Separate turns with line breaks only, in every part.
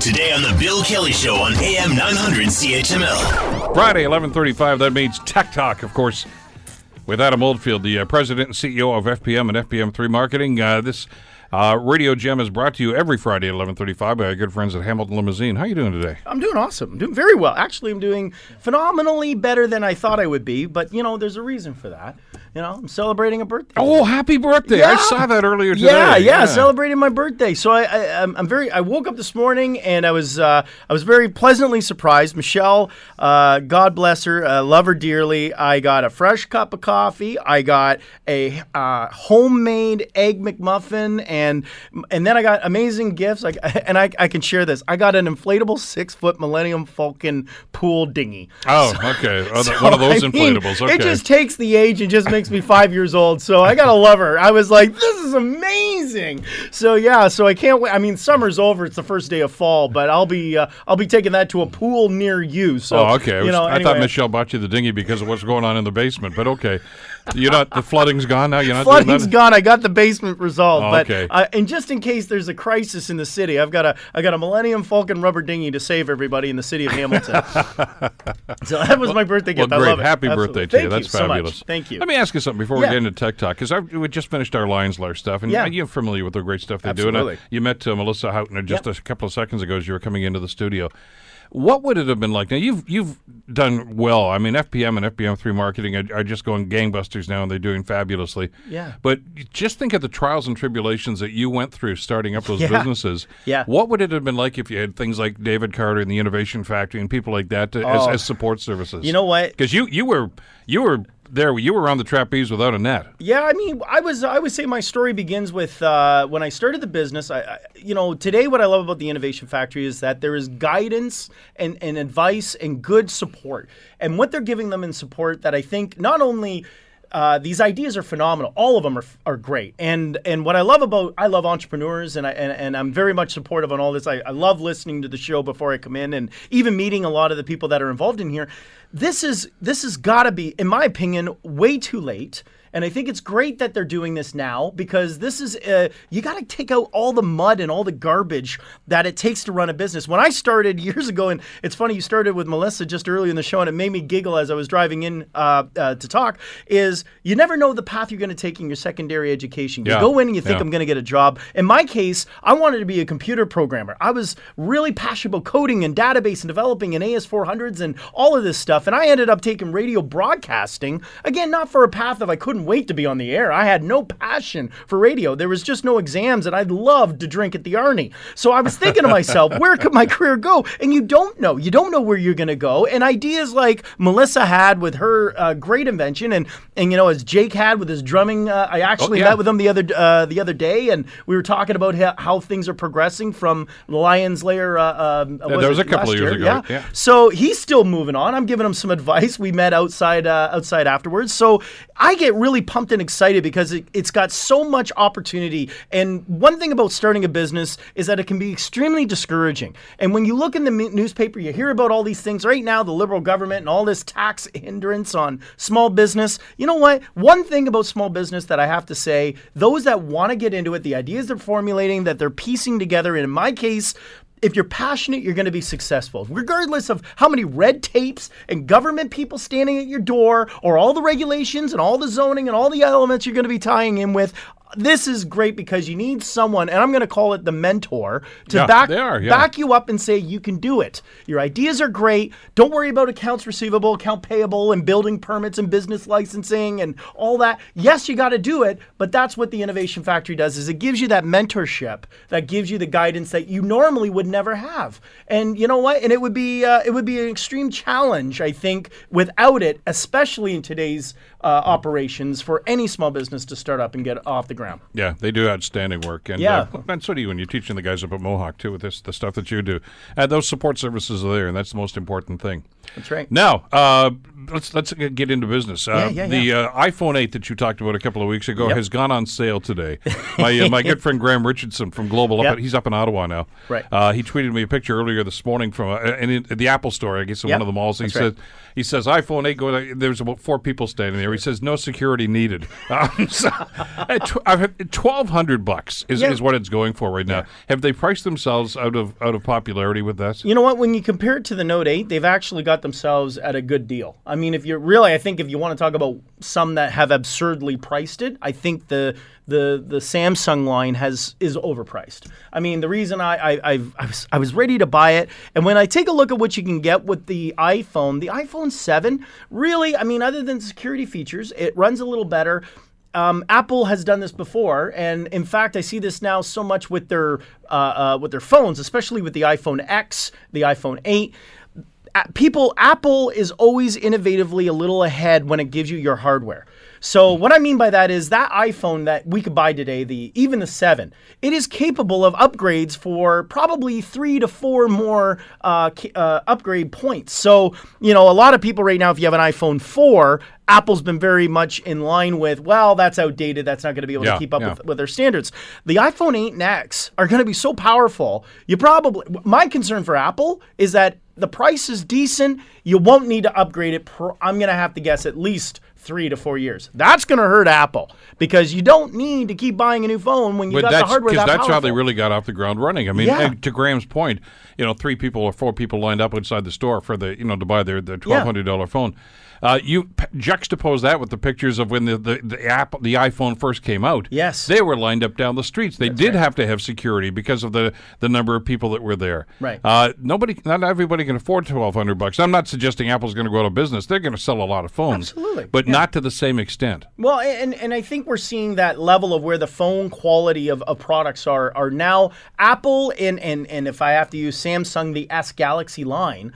Today on the Bill Kelly Show on AM 900 CHML.
Friday, 11:35. That means Tech Talk, of course, with Adam Oldfield, the uh, president and CEO of FPM and FPM3 Marketing. Uh, this uh, Radio Gem is brought to you every Friday at 11:35 by our good friends at Hamilton Limousine. How are you doing today?
I'm doing awesome. I'm doing very well. Actually, I'm doing phenomenally better than I thought I would be. But you know, there's a reason for that. You know, I'm celebrating a birthday.
Oh, happy birthday! I saw that earlier today.
Yeah, yeah, celebrating my birthday. So I, I, I'm, I'm very. I woke up this morning and I was, uh, I was very pleasantly surprised. Michelle, uh, God bless her, uh, love her dearly. I got a fresh cup of coffee. I got a uh, homemade egg McMuffin, and and and then I got amazing gifts. Like, and I, I can share this. I got an inflatable six foot Millennium Falcon pool dinghy.
Oh, okay. Oh,
So,
one of those
I mean,
inflatables. Okay.
It just takes the age and just makes me five years old. So I gotta love her. I was like, this is amazing. So yeah, so I can't wait. I mean, summer's over. It's the first day of fall, but I'll be uh, I'll be taking that to a pool near you. So
oh, okay. I,
You know,
I
anyway.
thought Michelle bought you the dinghy because of what's going on in the basement, but okay. You're not. The flooding's gone now. You're not.
Flooding's gone. I got the basement resolved,
Oh,
but
okay.
uh, and just in case there's a crisis in the city, I've got a I got a Millennium Falcon rubber dinghy to save everybody in the city of Hamilton. so that was my birthday
Well,
gift. I
great.
love it.
Happy
Absolutely.
birthday to you.
Thank
That's
so much.
fabulous.
Thank you.
Let me ask you something before we get into Tech Talk, because we just finished our Lions Lair stuff, and
Yeah.
you're familiar with the great stuff they do. And
Absolutely.
I, you met uh, Melissa Houghton just
Yep.
a couple of seconds ago as you were coming into the studio. What would it have been like? Now you've you've done well. I mean, FPM and FPM3 marketing are, are just going gangbusters now, and they're doing fabulously.
Yeah.
But just think of the trials and tribulations that you went through starting up those
Yeah.
businesses.
Yeah.
What would it have been like if you had things like David Carter and the Innovation Factory and people like that to,
Oh.
as, as support services?
You know what?
Because you you were you were there. You were on the trapeze without a net.
Yeah, I mean, I was. I would say my story begins with uh, when I started the business. I, I, you know, today what I love about the Innovation Factory is that there is guidance and, and advice and good support, and what they're giving them in support that I think not only. Uh, these ideas are phenomenal. All of them are, are great. And and what I love about I love entrepreneurs and I and, and I'm very much supportive on all this. I, I love listening to the show before I come in and even meeting a lot of the people that are involved in here. This is this has got to be, in my opinion, way too late. And I think it's great that they're doing this now because this is, uh, you got to take out all the mud and all the garbage that it takes to run a business. When I started years ago, and it's funny, you started with Melissa just earlier in the show, and it made me giggle as I was driving in uh, uh, to talk, is you never know the path you're going to take in your secondary education. You
Yeah,
go in and you think,
yeah.
I'm going to get a job. In my case, I wanted to be a computer programmer. I was really passionate about coding and database and developing and AS400s and all of this stuff. And I ended up taking radio broadcasting, again, not for a path of I couldn't wait to be on the air. I had no passion for radio. There was just no exams, and I loved to drink at the Arnie. So I was thinking to myself, where could my career go? And you don't know. You don't know where you're going to go. And ideas like Melissa had with her uh, great invention, and and you know as Jake had with his drumming. Uh, I actually
Oh, yeah.
met with him the other uh, the other day, and we were talking about how, how things are progressing from Lions Lair. Uh, um,
that was
it
a couple of years
year?
ago, yeah.
So he's still moving on. I'm giving him some advice. We met outside uh, outside afterwards. So I get really pumped and excited because it, it's got so much opportunity. And one thing about starting a business is that it can be extremely discouraging. And when you look in the newspaper, you hear about all these things right now, the liberal government and all this tax hindrance on small business. You know what? One thing about small business that I have to say, those that want to get into it, the ideas they're formulating, that they're piecing together, in my case, if you're passionate, you're going to be successful, regardless of how many red tapes and government people standing at your door, or all the regulations and all the zoning and all the elements you're going to be tying in with. This is great because you need someone, and I'm going to call it the mentor, to
Yeah,
back
are, yeah.
back you up and say you can do it. Your ideas are great. Don't worry about accounts receivable, account payable, and building permits and business licensing and all that. Yes, you got to do it, but that's what the Innovation Factory does. Is it gives you that mentorship that gives you the guidance that you normally would never have. And you know what? And it would be uh, it would be an extreme challenge, I think, without it, especially in today's uh, operations for any small business to start up and get off the ground.
Yeah, they do outstanding work, and
Yeah.
uh, and so do you when you're teaching the guys up at Mohawk too with this the stuff that you do. Uh, those support services are there, and that's the most important thing.
That's right.
Now, uh, let's let's get into business. Uh,
Yeah, yeah,
the
yeah.
Uh, iPhone 8 that you talked about a couple of weeks ago
Yep.
has gone on sale today. My uh, my good friend Graham Richardson from Global, up
Yep.
at, he's up in Ottawa now.
Right.
Uh, he tweeted me a picture earlier this morning from uh, in, the Apple store, I guess, in
Yep.
one of the malls. He
That's
says
right.
he says iPhone 8 going. There's about four people standing there. He says no security needed. Um, so, at tw- I've had- 1200 bucks is, is what it's going for right now. Have they priced themselves out of out of popularity with this?
You know what? When you compare it to the Note 8, they've actually got themselves at a good deal. I mean, if you're really, I think if you want to talk about some that have absurdly priced it, I think the the the Samsung line has is overpriced. I mean, the reason I I, I've, I was I was ready to buy it, and when I take a look at what you can get with the iPhone, the iPhone 7, really, I mean, other than security features, it runs a little better. Um, Apple has done this before, and in fact, I see this now so much with their uh, uh, with their phones, especially with the iPhone X, the iPhone 8. People, Apple is always innovatively a little ahead when it gives you your hardware. So what I mean by that is that iPhone that we could buy today, the even the seven, it is capable of upgrades for probably three to four more uh, uh, upgrade points. So you know, a lot of people right now, if you have an iPhone four, Apple's been very much in line with, well, that's outdated. That's not going to be able
Yeah,
to keep up
yeah.
with, with their standards. The iPhone 8 and X are going to be so powerful. You probably, my concern for Apple is that the price is decent. You won't need to upgrade it. Per, I'm going to have to guess at least three to four years. That's going to hurt Apple because you don't need to keep buying a new phone when you
But
got the
that's
hardware
because
that
that's how they really got off the ground running. I mean,
Yeah.
to Graham's point, you know, three people or four people lined up inside the store for the you know to buy their their twelve hundred dollar phone. Uh, you p- juxtapose that with the pictures of when the the, the app the iPhone first came out.
Yes.
they were lined up down the streets. They did have to have security because of the the number of people that were there.
Right.
Uh, nobody, not everybody can afford twelve hundred bucks. I'm not suggesting Apple's going to go out of business. They're going to sell a lot of phones.
Absolutely.
but not to the same extent.
Well, and and I think we're seeing that level of where the phone quality of, of products are are now Apple and and and if I have to use Samsung the S Galaxy line,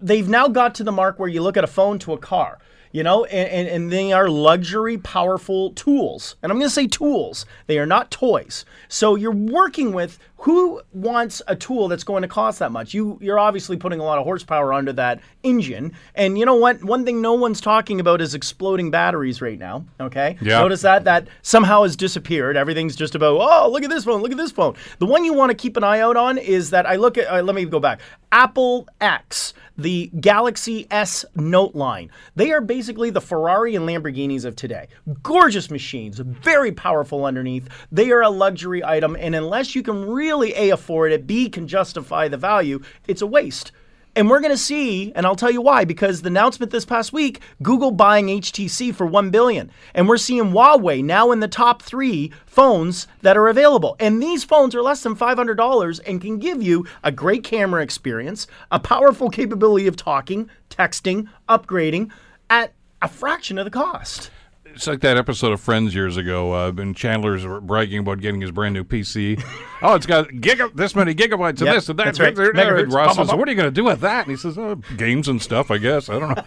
they've now got to the mark where you look at a phone to a car. You know, and, and, and they are luxury, powerful tools. And I'm going to say tools. They are not toys. So you're working with who wants a tool that's going to cost that much? You you're obviously putting a lot of horsepower under that engine. And you know what? One thing no one's talking about is exploding batteries right now. Okay.
Yeah.
Notice that that somehow has disappeared. Everything's just about oh look at this phone, look at this phone. The one you want to keep an eye out on is that I look at. Uh, let me go back. Apple X, the Galaxy S Note line. They are basically the Ferrari and Lamborghinis of today. Gorgeous machines, very powerful underneath. They are a luxury item, and unless you can really a afford it, b can justify the value, it's a waste. And we're going to see, and I'll tell you why, because the announcement this past week, Google buying HTC for 1 billion. And we're seeing Huawei now in the top 3 phones that are available. And these phones are less than $500 and can give you a great camera experience, a powerful capability of talking, texting, upgrading at a fraction of the cost.
It's like that episode of Friends years ago. Uh, and Chandler's bragging about getting his brand new PC. oh, it's got giga- this many gigabytes of
Yep,
this and that.
that's right.
And Ross says, "What are you going to do with that?" And he says, oh, "Games and stuff, I guess. I don't know."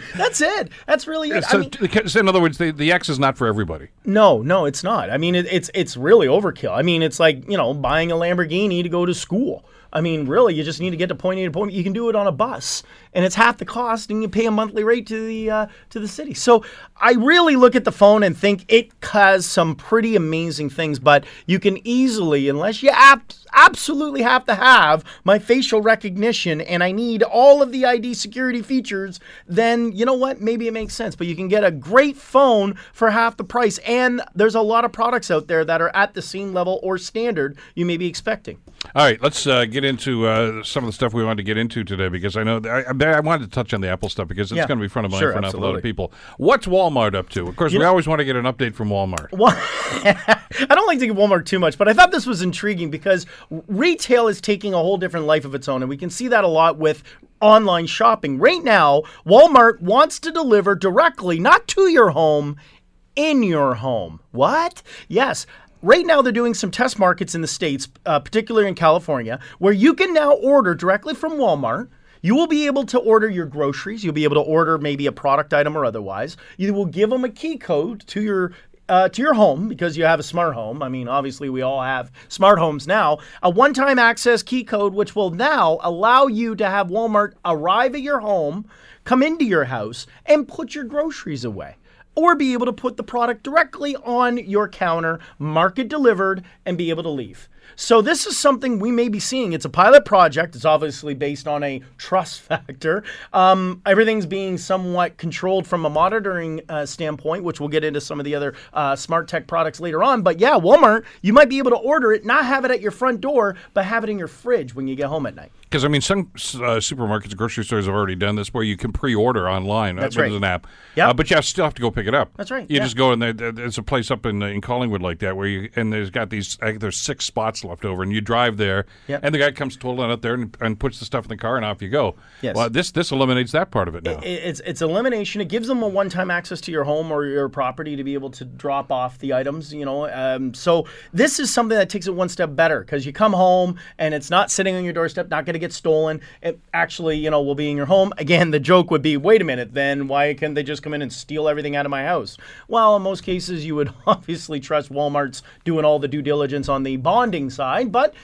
That's it. That's really it. I mean,
so in other words, the, the X is not for everybody.
No, no, it's not. I mean, it, it's it's really overkill. I mean, it's like you know buying a Lamborghini to go to school. I mean, really, you just need to get to point A to point. B. You can do it on a bus, and it's half the cost, and you pay a monthly rate to the uh, to the city. So I really look at the phone and think it has some pretty amazing things, but you can easily, unless you ab- absolutely have to have my facial recognition and I need all of the ID security features, then you know what? Maybe it makes sense. But you can get a great phone for half the price, and there's a lot of products out there that are at the same level or standard you may be expecting.
All right, let's uh, get into uh, some of the stuff we wanted to get into today because I know I, I I wanted to touch on the Apple stuff because it's
Yeah.
going to be front of mind
Sure,
for an awful lot of people. What's Walmart up to? Of course, we
know-
always want to get an update from Walmart.
Well, I don't like to give Walmart too much, but I thought this was intriguing because retail is taking a whole different life of its own, and we can see that a lot with online shopping. Right now, Walmart wants to deliver directly, not to your home, in your home. What? Yes. Right now, they're doing some test markets in the States, uh, particularly in California, where you can now order directly from Walmart. You will be able to order your groceries. You'll be able to order maybe a product item or otherwise. You will give them a key code to your uh, to your home because you have a smart home. I mean, obviously, we all have smart homes now. A one time access key code, which will now allow you to have Walmart arrive at your home, come into your house, and put your groceries away. Or be able to put the product directly on your counter, mark it delivered, and be able to leave. So this is something we may be seeing. It's a pilot project. It's obviously based on a trust factor. Um, everything's being somewhat controlled from a monitoring uh, standpoint, which we'll get into some of the other uh, smart tech products later on. But yeah, Walmart, you might be able to order it, not have it at your front door, but have it in your fridge when you get home at night.
Because I mean, some uh, supermarkets, grocery stores have already done this, where you can pre-order online.
That's
uh,
right.
With an app.
Yep.
Uh, but you still have to go pick it up.
That's right,
You
yeah.
just go and there, there- there's a place up in uh, in Collingwood like that where you and there's got these there's six spots left over, and you drive there,
Yep.
and the guy comes tolling out there and, and puts the stuff in the car, and off you go.
Yes.
Well, this this eliminates that part of it now.
It- It's it's elimination. It gives them a one-time access to your home or your property to be able to drop off the items. You know, um, so this is something that takes it one step better because you come home and it's not sitting on your doorstep, not going to get stolen. It actually, you know, will be in your home. Again, the joke would be, wait a minute, then why can't they just come in and steal everything out of my house? Well, in most cases, you would obviously trust Walmart's doing all the due diligence on the bonding side, but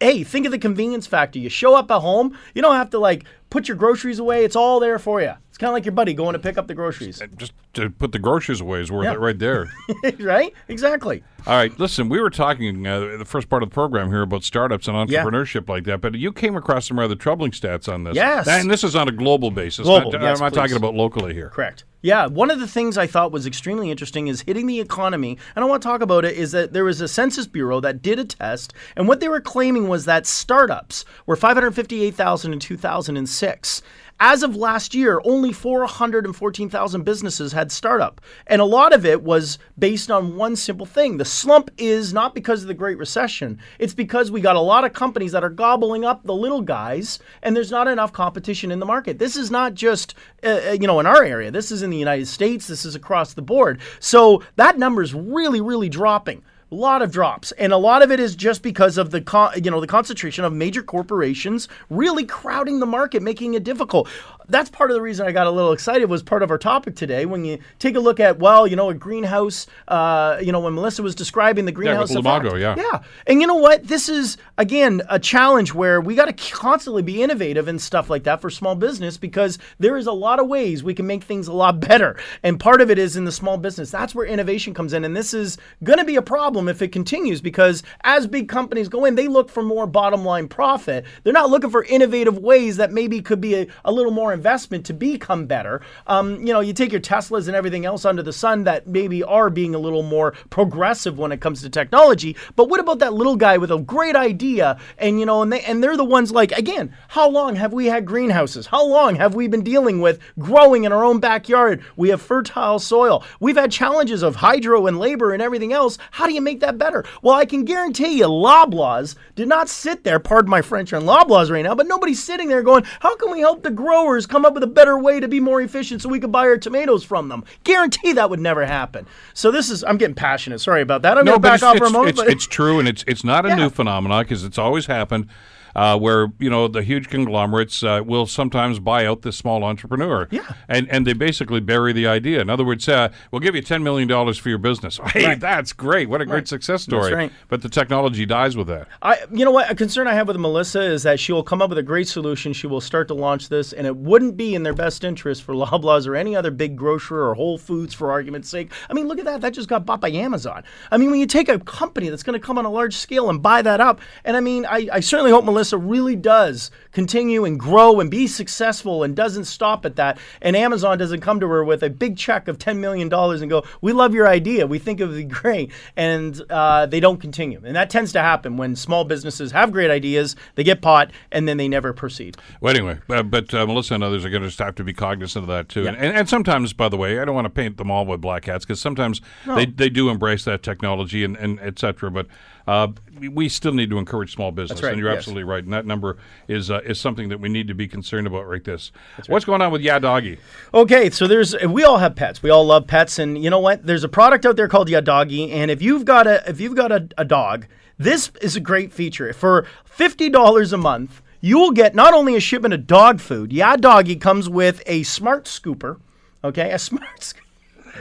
hey, think of the convenience factor. You show up at home, you don't have to like put your groceries away. It's all there for you. It's kind of like your buddy going to pick up the groceries,
just to put the groceries away is worth
Yeah.
it right there.
right? Exactly.
All right, listen, we were talking uh, the first part of the program here about startups and
Yeah.
entrepreneurship like that, but you came across some rather troubling stats on this.
Yes.
and this is on a global basis.
Global,
not,
yes,
I'm not
please.
talking about locally here.
Correct. Yeah, one of the things I thought was extremely interesting is hitting the economy. And I want to talk about it is that there was a Census Bureau that did a test, and what they were claiming was that startups were 558,000 in 2006. As of last year, only 414,000 businesses had startup. And a lot of it was based on one simple thing. The slump is not because of the Great Recession, it's because we got a lot of companies that are gobbling up the little guys, and there's not enough competition in the market. This is not just, uh, uh, you know, in our area. This is in the United States. This is across the board. So that number is really, really dropping. A lot of drops, and a lot of it is just because of the con- you know the concentration of major corporations really crowding the market, making it difficult. That's part of the reason I got a little excited. Was part of our topic today. When you take a look at well, you know, a greenhouse. Uh, you know, when Melissa was describing the greenhouse effect.
Lumago, yeah.
yeah, and you know what? This is again a challenge where we got to constantly be innovative and stuff like that for small business because there is a lot of ways we can make things a lot better, and part of it is in the small business. That's where innovation comes in, and this is going to be a problem if it continues because as big companies go in, they look for more bottom line profit. They're not looking for innovative ways that maybe could be a, a little more investment to become better. Um, you know, you take your Teslas and everything else under the sun that maybe are being a little more progressive when it comes to technology. But what about that little guy with a great idea? And you know, and they and they're the ones like again, how long have we had greenhouses? How long have we been dealing with growing in our own backyard? We have fertile soil. We've had challenges of hydro and labor and everything else. How do you make that better? Well, I can guarantee you, Loblaws did not sit there, pardon my French on Loblaws right now, but nobody's sitting there going, how can we help the growers come up with a better way to be more efficient so we could buy our tomatoes from them? Guarantee that would never happen. So this is, I'm getting passionate. Sorry about that. I'm
No,
going to back off for a moment.
it's, it's true, and it's it's not a
Yeah.
new phenomenon because it's always happened. Uh, where you know the huge conglomerates uh, will sometimes buy out the small entrepreneur,
Yeah.
and and they basically bury the idea. In other words, uh, we'll give you ten million dollars for your business. Hey,
Right.
that's great! What a great success story!
right.
But the technology dies with that.
I, you know what? A concern I have with Melissa is that she will come up with a great solution. She will start to launch this, and it wouldn't be in their best interest for Loblaws or any other big grocer or Whole Foods, for argument's sake. I mean, look at that. That just got bought by Amazon. I mean, when you take a company that's going to come on a large scale and buy that up, and I mean, I, I certainly hope Melissa really does continue and grow and be successful and doesn't stop at that. And Amazon doesn't come to her with a big check of $10 million and go, We love your idea. We think it would be great. And uh, they don't continue. And that tends to happen when small businesses have great ideas, they get bought, and then they never proceed.
Well, anyway, uh, but uh, Melissa and others are going to have to be cognizant of that too. And, and, and sometimes, by the way, I don't want to paint them all with black hats because sometimes they, they do embrace that technology and, and et cetera. But uh, we- still need to encourage small business,
right,
and you're
yes.
absolutely right. And that number is uh, is something that we need to be concerned about. Right, this. What's going on with Yadoggy?
Okay, so there's we all have pets. We all love pets, and you know what? There's a product out there called Yadoggy, and if you've got a if you've got a, a dog, this is a great feature. For fifty dollars a month, you will get not only a shipment of dog food. Yadoggy comes with a smart scooper. Okay, a smart. Sc-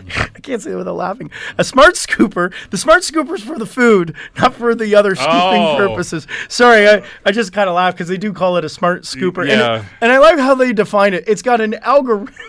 I can't say it without laughing. A smart scooper. The smart scooper's for the food, not for the other scooping
Oh.
purposes. Sorry, I, I just kind of laugh because they do call it a smart scooper. And, it- and I like how they define it. It's got an algorithm.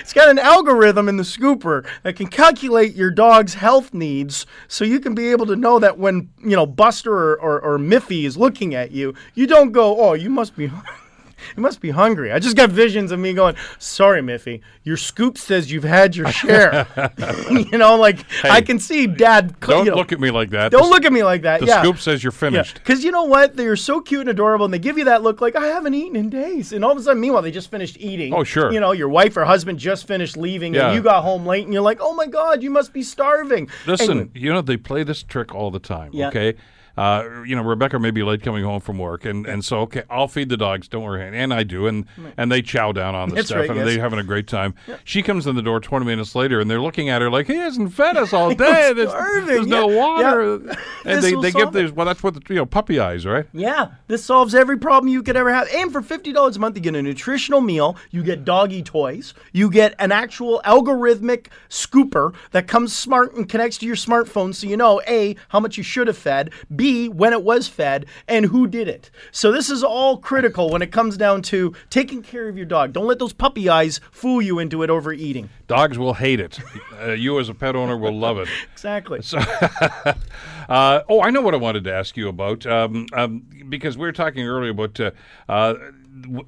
It's got an algorithm in the scooper that can calculate your dog's health needs so you can be able to know that when, you know, Buster or, or, or Miffy is looking at you, you don't go, oh, you must be. You must be hungry. I just got visions of me going, sorry, Miffy, your scoop says you've had your share. you know, like I can see dad.
Don't
you know,
look at me like that.
Don't
The-
look at me like that.
The
yeah.
scoop says you're finished.
Because you know what? They're so cute and adorable, and they give you that look like, I haven't eaten in days. And all of a sudden, meanwhile, they just finished eating.
Oh, sure.
You know, your wife or husband just finished leaving,
Yeah.
and you got home late, and you're like, oh my God, you must be starving.
Listen, you know they play this trick all the time.
Yeah.
Okay, uh, you know Rebecca may be late coming home from work, and, and so okay, I'll feed the dogs. Don't worry, and I do, and and they chow down on the
That's
stuff,
right,
and
yes.
they're having a great time. She comes in the door twenty minutes later, and they're looking at her like he hasn't fed us all day. There's, there's no water,
yeah.
and they, they give this. Well, that's what the you know puppy eyes, right?
Yeah, this solves every problem you could ever have. And for $50 a month, you get a nutritional meal, you get doggy toys, you get an actual algorithmic scooper that comes smart and connects to your smartphone so you know A, how much you should have fed, B, when it was fed, and who did it. So this is all critical when it comes down to taking care of your dog. Don't let those puppy eyes fool you into it overeating.
Dogs will hate it. uh, you as a pet owner will love it.
Exactly.
Uh, oh, I know what I wanted to ask you about um, um, because we were talking earlier about uh, uh,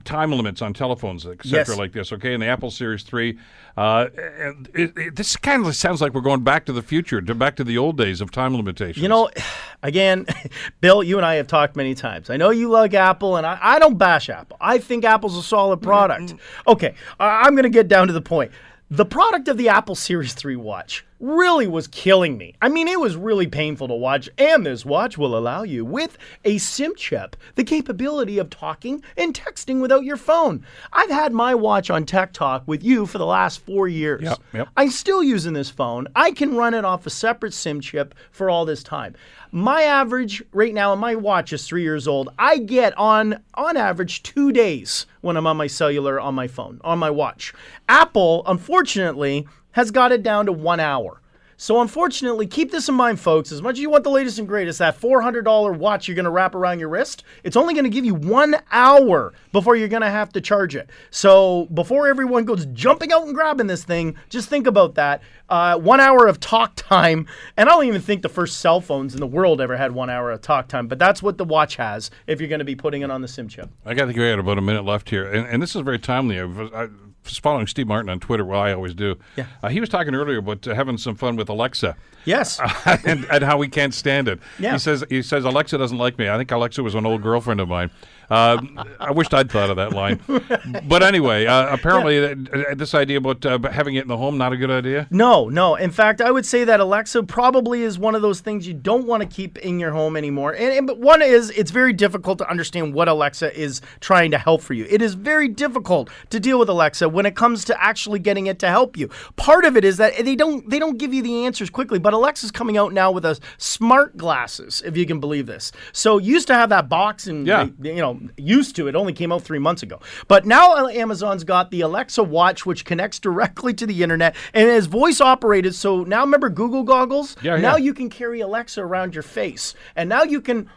time limits on telephones, etc.,
Yes.
like this. Okay, in the Apple Series Three, uh, and it, it, this kind of sounds like we're going back to the future, to back to the old days of time limitations.
You know, again, Bill, you and I have talked many times. I know you like Apple, and I, I don't bash Apple. I think Apple's a solid product. Okay, I- I'm going to get down to the point. The product of the Apple Series 3 watch really was killing me. I mean, it was really painful to watch, and this watch will allow you, with a SIM chip, the capability of talking and texting without your phone. I've had my watch on Tech Talk with you for the last four years.
Yep, yep.
I'm still using this phone. I can run it off a separate SIM chip for all this time. My average right now, and my watch is three years old. I get on on average two days when I'm on my cellular on my phone on my watch. Apple, unfortunately, has got it down to one hour. So unfortunately, keep this in mind, folks. As much as you want the latest and greatest, that $400 watch you're going to wrap around your wrist, it's only going to give you one hour before you're going to have to charge it. So before everyone goes jumping out and grabbing this thing, just think about that. Uh, one hour of talk time, and I don't even think the first cell phones in the world ever had one hour of talk time, but that's what the watch has if you're going to be putting it on the SIM chip.
I got to go. about a minute left here, and, and this is very timely. I I following Steve Martin on Twitter. Well, I always do.
Yeah.
Uh, he was talking earlier about uh, having some fun with Alexa.
Yes.
and, and how we can't stand it.
Yeah.
He says he says Alexa doesn't like me. I think Alexa was an old girlfriend of mine. Uh, I wished I'd thought of that line. But anyway, uh, apparently this idea about uh, having it in the home not a good idea.
No, no. In fact, I would say that Alexa probably is one of those things you don't want to keep in your home anymore. And, and but one is it's very difficult to understand what Alexa is trying to help for you. It is very difficult to deal with Alexa when it comes to actually getting it to help you. Part of it is that they don't they don't give you the answers quickly, but Alexa's coming out now with a smart glasses, if you can believe this. So you used to have that box and
Yeah.
you know, used to. It only came out three months ago. But now Amazon's got the Alexa Watch, which connects directly to the internet and is voice operated. So now remember Google goggles?
Yeah,
Now
yeah.
you can carry Alexa around your face. And now you can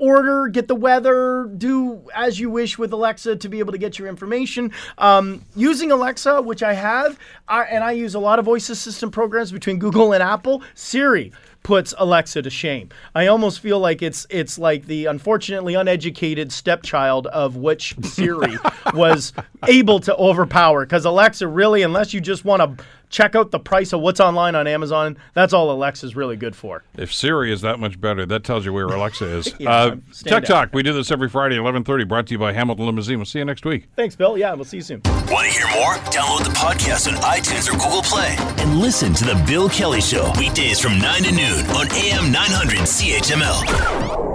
order, get the weather, do as you wish with Alexa to be able to get your information. Um, using Alexa, which I have, I, and I use a lot of voice assistant programs between Google and Apple, Siri puts Alexa to shame. I almost feel like it's it's like the unfortunately uneducated stepchild of which Siri was able to overpower because Alexa really unless you just want to check out the price of what's online on Amazon, that's all Alexa's really good for.
If Siri is that much better, that tells you where Alexa is.
Yeah,
uh, Tech
down.
Talk. We do this every Friday, eleven thirty. Brought to you by Hamilton Limousine. We'll see you next week.
Thanks, Bill. Yeah, we'll see you soon.
Want to hear more? Download the podcast on iTunes or Google Play and listen to The Bill Kelly Show weekdays from 9 to on AM 900 CHML.